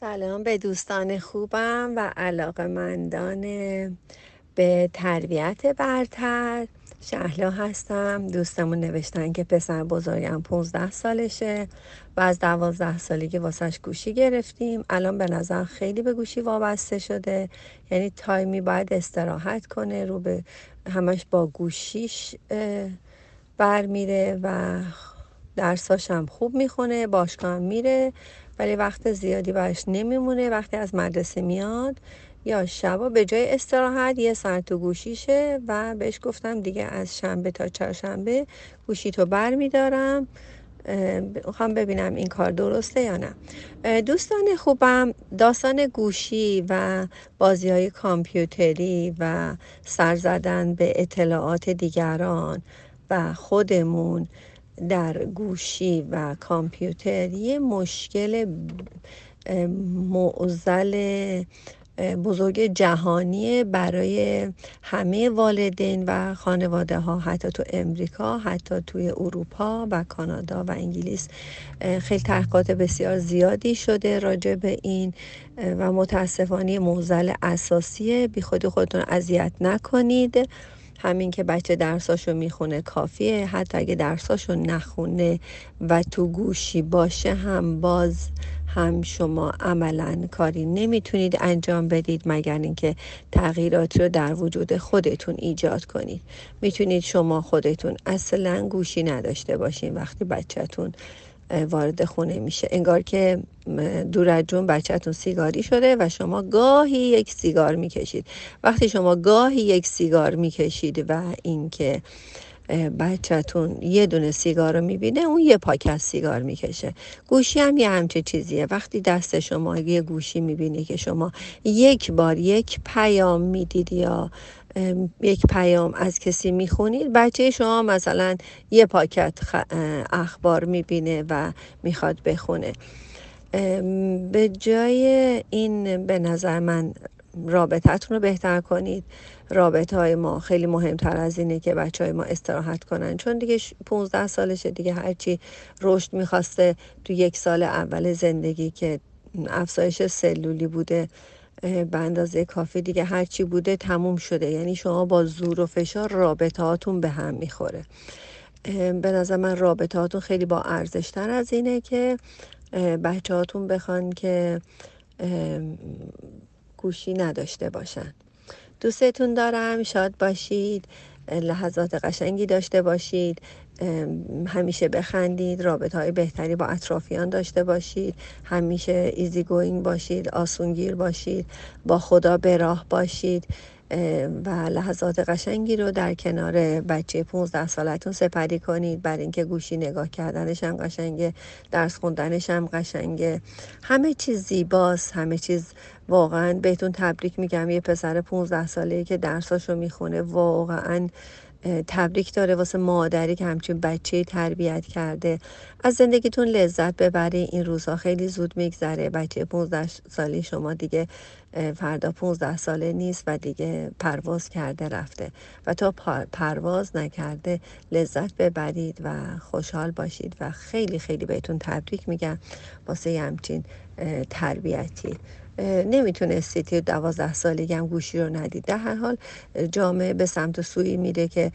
سلام به دوستان خوبم و علاقه مندان به تربیت برتر. شهلا هستم. دوستمون نوشتن که پسر بزرگم 15 سالشه و از دوازده سالگی واسش گوشی گرفتیم. الان به نظر خیلی به گوشی وابسته شده. یعنی تایمی باید استراحت کنه رو به همش با گوشیش برمیره و درساش هم خوب می‌خونه باشگاه میره. ولی وقت زیادی براش نمیمونه. وقتی از مدرسه میاد یا شبا به جای استراحت یه ساعت تو گوشیشه و بهش گفتم دیگه از شنبه تا چهارشنبه گوشی تو بر میدارم می‌خوام ببینم این کار درسته یا نه. دوستان خوبم داستان گوشی و بازی های کامپیوتری و سر زدن به اطلاعات دیگران و خودمون در گوشی و کامپیوتر یه مشکل معضل بزرگ جهانی برای همه والدین و خانواده ها حتی تو امریکا حتی توی اروپا و کانادا و انگلیس. خیلی تحقیقات بسیار زیادی شده راجع به این و متاسفانه موزل اساسیه بی خود خودتون اذیت نکنید. همین که بچه درساشو می‌خونه کافیه. حتی اگه درساشو نخونه و تو گوشی باشه هم باز هم شما عملا کاری نمی‌تونید انجام بدید مگر اینکه تغییراتی رو در وجود خودتون ایجاد کنید. می‌تونید شما خودتون اصلا گوشی نداشته باشین وقتی بچهتون وارد خونه میشه. انگار که دور از جون بچهتون سیگاری شده و شما گاهی یک سیگار می‌کشید. وقتی شما گاهی یک سیگار می‌کشید و اینکه بچهتون یه دونه سیگار رو می‌بینه اون یه پاکت سیگار می‌کشه. گوشی هم یه همچه چیزیه. وقتی دست شما یه گوشی می‌بینی که شما یک بار یک پیام می‌دید یا یک پیام از کسی می‌خونید. بچه شما مثلا یه پاکت اخبار می‌بینه و می‌خواد بخونه. به جای این به نظر من رابطتون رو بهتر کنید. رابطه های ما خیلی مهمتر از اینه که بچه های ما استراحت کنن. چون دیگه 15 سالشه دیگه هرچی رشد می‌خواسته تو یک سال اول زندگی که افزایش سلولی بوده به اندازه کافی دیگه هرچی بوده تموم شده. یعنی شما با زور و فشار رابطه هاتون به هم می‌خوره. به نظر من رابطه هاتون خیلی با ارزشتر از اینه که بچه هاتون بخوان که گوشی نداشته باشن. دوستتون دارم شاد باشید لحظات قشنگی داشته باشید. همیشه بخندید رابط های بهتری با اطرافیان داشته باشید همیشه ایزی گوینگ باشید آسونگیر باشید با خدا به راه باشید. و لحظات قشنگی رو در کنار بچه 15 سالتون سپری کنید. بر اینکه گوشی نگاه کردنش هم قشنگه درس خوندنش هم قشنگه. همه چیز زیباست همه چیز واقعا بهتون تبریک میگم. یه پسر 15 ساله که درساشو می‌خونه واقعا تبریک داره واسه مادری که همچین بچه تربیت کرده. از زندگیتون لذت ببری این روزها خیلی زود میگذره. بچه 15 سالی شما دیگه فردا 15 ساله نیست و دیگه پرواز کرده رفته. و تا پرواز نکرده لذت ببرید و خوشحال باشید و خیلی خیلی بهتون تبریک میگم واسه همچین تربیتی. نمی‌تونستید که دوازده سالگی هم گوشی رو ندید. در هر حال جامعه به سمت سوی میره که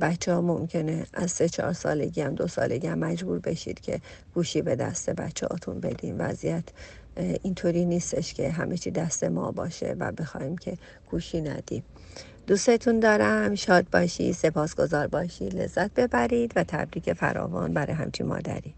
بچه ها ممکنه از سه چهار سالگی هم دو سالگی هم مجبور بشید که گوشی به دست بچه هاتون بدین. وضعیت اینطوری نیستش که همه چی دست ما باشه و بخوایم که گوشی ندیم. دوستتون دارم. شاد باشی سپاسگزار باشی. لذت ببرید و تبریک فراوان برای همچین مادری.